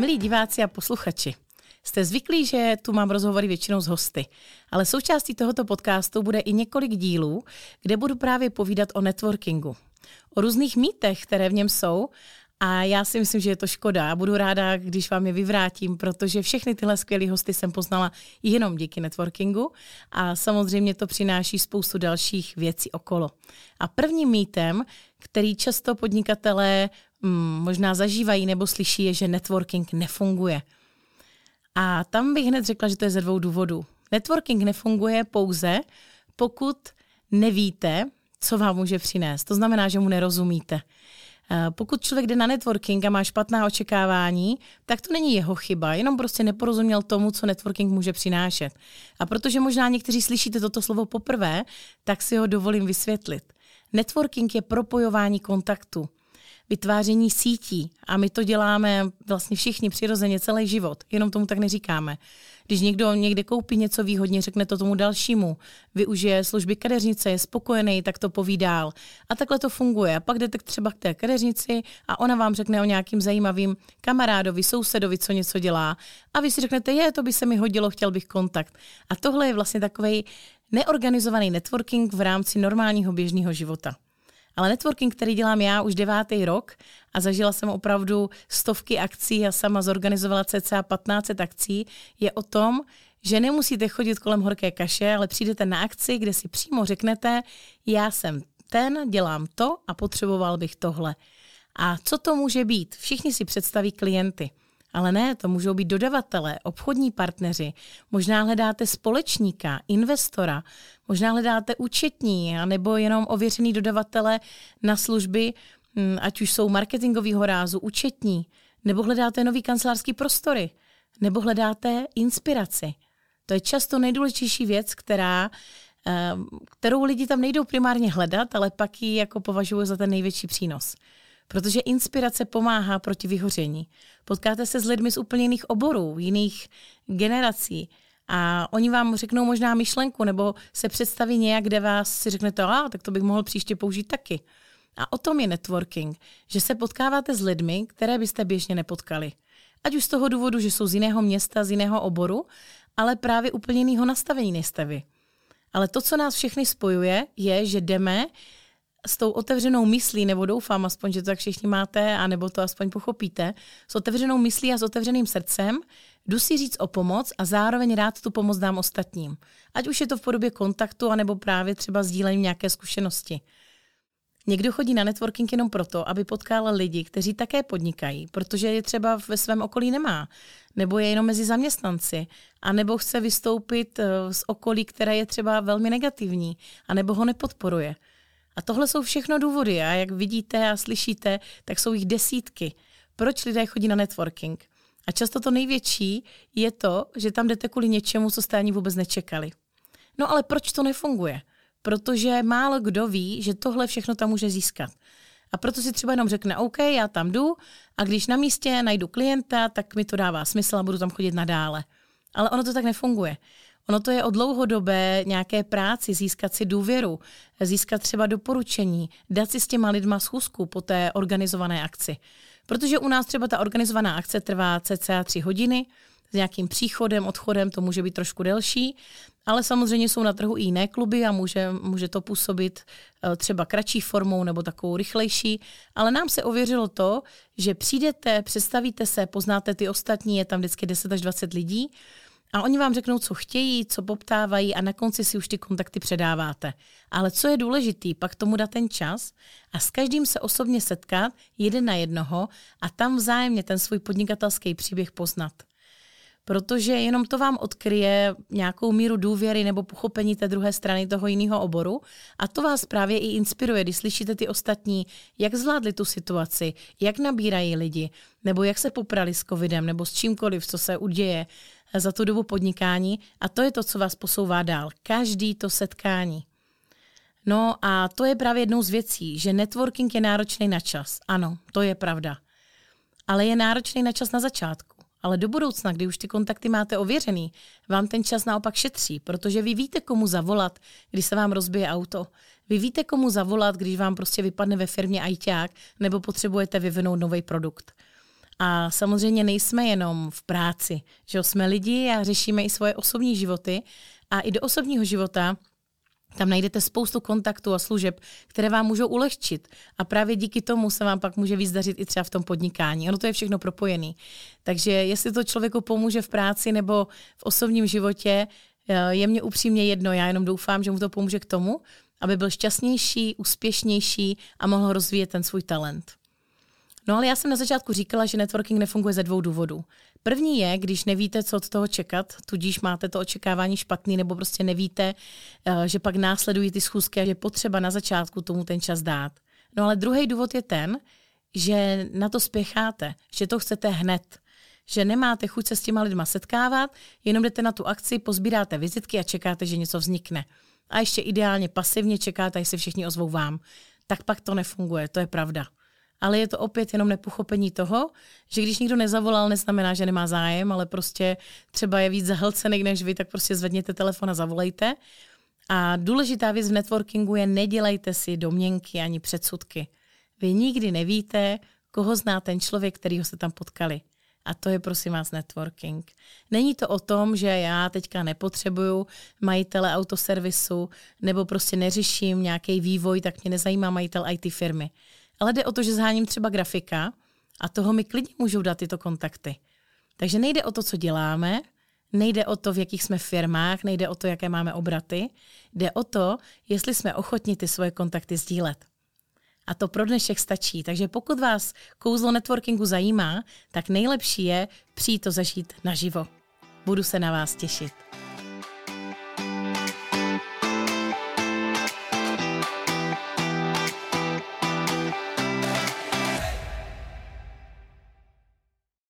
milí diváci a posluchači. Jste zvyklí, že tu mám rozhovory většinou s hosty, ale součástí tohoto podcastu bude i několik dílů, kde budu právě povídat o networkingu. O různých mýtech, které v něm jsou a já si myslím, že je to škoda a budu ráda, když vám je vyvrátím, protože všechny tyhle skvělé hosty jsem poznala jenom díky networkingu a samozřejmě to přináší spoustu dalších věcí okolo. A prvním mýtem, který často podnikatelé mm, možná zažívají nebo slyší, je, že networking nefunguje. A tam bych hned řekla, že to je ze dvou důvodů. Networking nefunguje pouze, pokud nevíte, co vám může přinést. To znamená, že mu nerozumíte. Eh, pokud člověk jde na networking a má špatná očekávání, tak to není jeho chyba, jenom prostě neporozuměl tomu, co networking může přinášet. A protože možná někteří slyšíte toto slovo poprvé, tak si ho dovolím vysvětlit. Networking je propojování kontaktu vytváření sítí. A my to děláme vlastně všichni přirozeně celý život, jenom tomu tak neříkáme. Když někdo někde koupí něco výhodně, řekne to tomu dalšímu, využije služby kadeřnice, je spokojený, tak to poví dál. A takhle to funguje. A pak jdete třeba k té kadeřnici a ona vám řekne o nějakým zajímavým kamarádovi, sousedovi, co něco dělá. A vy si řeknete, je, to by se mi hodilo, chtěl bych kontakt. A tohle je vlastně takový neorganizovaný networking v rámci normálního běžného života. Ale networking, který dělám já už devátý rok a zažila jsem opravdu stovky akcí a sama zorganizovala cca 15 akcí, je o tom, že nemusíte chodit kolem horké kaše, ale přijdete na akci, kde si přímo řeknete, já jsem ten, dělám to a potřeboval bych tohle. A co to může být? Všichni si představí klienty. Ale ne, to můžou být dodavatelé, obchodní partneři, možná hledáte společníka, investora, možná hledáte účetní, nebo jenom ověřený dodavatele na služby, hm, ať už jsou marketingového rázu, účetní, nebo hledáte nový kancelářský prostory, nebo hledáte inspiraci. To je často nejdůležitější věc, která, eh, kterou lidi tam nejdou primárně hledat, ale pak ji jako považují za ten největší přínos. Protože inspirace pomáhá proti vyhoření. Potkáte se s lidmi z úplně jiných oborů, jiných generací a oni vám řeknou možná myšlenku nebo se představí nějak, kde vás si řeknete, a tak to bych mohl příště použít taky. A o tom je networking, že se potkáváte s lidmi, které byste běžně nepotkali. Ať už z toho důvodu, že jsou z jiného města, z jiného oboru, ale právě úplně jiného nastavení než jste vy. Ale to, co nás všechny spojuje, je, že jdeme s tou otevřenou myslí, nebo doufám aspoň, že to tak všichni máte, a nebo to aspoň pochopíte, s otevřenou myslí a s otevřeným srdcem, jdu si říct o pomoc a zároveň rád tu pomoc dám ostatním. Ať už je to v podobě kontaktu, anebo právě třeba sdílení nějaké zkušenosti. Někdo chodí na networking jenom proto, aby potkal lidi, kteří také podnikají, protože je třeba ve svém okolí nemá, nebo je jenom mezi zaměstnanci, a nebo chce vystoupit eh, z okolí, které je třeba velmi negativní, a nebo ho nepodporuje. A tohle jsou všechno důvody a jak vidíte a slyšíte, tak jsou jich desítky. Proč lidé chodí na networking? A často to největší je to, že tam jdete kvůli něčemu, co jste ani vůbec nečekali. No ale proč to nefunguje? Protože málo kdo ví, že tohle všechno tam může získat. A proto si třeba jenom řekne, OK, já tam jdu a když na místě najdu klienta, tak mi to dává smysl a budu tam chodit nadále. Ale ono to tak nefunguje. Ono to je o dlouhodobé nějaké práci, získat si důvěru, získat třeba doporučení, dát si s těma lidma schůzku po té organizované akci. Protože u nás třeba ta organizovaná akce trvá cca tři hodiny, s nějakým příchodem, odchodem to může být trošku delší, ale samozřejmě jsou na trhu i jiné kluby a může, může to působit eh, třeba kratší formou nebo takovou rychlejší, ale nám se ověřilo to, že přijdete, představíte se, poznáte ty ostatní, je tam vždycky 10 až 20 lidí a oni vám řeknou, co chtějí, co poptávají a na konci si už ty kontakty předáváte. Ale co je důležitý, pak tomu dát ten čas a s každým se osobně setkat jeden na jednoho a tam vzájemně ten svůj podnikatelský příběh poznat. Protože jenom to vám odkryje nějakou míru důvěry nebo pochopení té druhé strany toho jiného oboru a to vás právě i inspiruje, když slyšíte ty ostatní, jak zvládli tu situaci, jak nabírají lidi, nebo jak se poprali s covidem, nebo s čímkoliv, co se uděje za tu dobu podnikání a to je to, co vás posouvá dál. Každý to setkání. No a to je právě jednou z věcí, že networking je náročný na čas. Ano, to je pravda. Ale je náročný na čas na začátku. Ale do budoucna, kdy už ty kontakty máte ověřený, vám ten čas naopak šetří, protože vy víte, komu zavolat, když se vám rozbije auto. Vy víte, komu zavolat, když vám prostě vypadne ve firmě ajťák nebo potřebujete vyvinout nový produkt. A samozřejmě nejsme jenom v práci, že jsme lidi a řešíme i svoje osobní životy a i do osobního života tam najdete spoustu kontaktů a služeb, které vám můžou ulehčit. A právě díky tomu se vám pak může víc dařit i třeba v tom podnikání. Ono to je všechno propojené. Takže jestli to člověku pomůže v práci nebo v osobním životě, eh, je mě upřímně jedno. Já jenom doufám, že mu to pomůže k tomu, aby byl šťastnější, úspěšnější a mohl rozvíjet ten svůj talent. No ale já jsem na začátku říkala, že networking nefunguje ze dvou důvodů. První je, když nevíte, co od toho čekat, tudíž máte to očekávání špatný, nebo prostě nevíte, eh, že pak následují ty schůzky a že potřeba na začátku tomu ten čas dát. No ale druhý důvod je ten, že na to spěcháte, že to chcete hned, že nemáte chuť se s těma lidma setkávat, jenom jdete na tu akci, pozbíráte vizitky a čekáte, že něco vznikne. A ještě ideálně pasivně čekáte, až se všichni ozvou vám. Tak pak to nefunguje, to je pravda ale je to opět jenom nepochopení toho, že když nikdo nezavolal, neznamená, že nemá zájem, ale prostě třeba je víc zahlcený než vy, tak prostě zvedněte telefon a zavolejte. A důležitá věc v networkingu je nedělejte si domněnky ani předsudky. Vy nikdy nevíte, koho zná ten člověk, kterýho jste tam potkali. A to je prosím vás networking. Není to o tom, že já teďka nepotřebuju majitele autoservisu nebo prostě neřeším nějaký vývoj, tak mě nezajímá majitel IT firmy ale jde o to, že zháním třeba grafika a toho mi klidně můžou dát tyto kontakty. Takže nejde o to, co děláme, nejde o to, v jakých jsme firmách, nejde o to, jaké máme obraty, jde o to, jestli jsme ochotni ty svoje kontakty sdílet. A to pro dnešek stačí. Takže pokud vás kouzlo networkingu zajímá, tak nejlepší je přijít to zažít naživo. Budu se na vás těšit.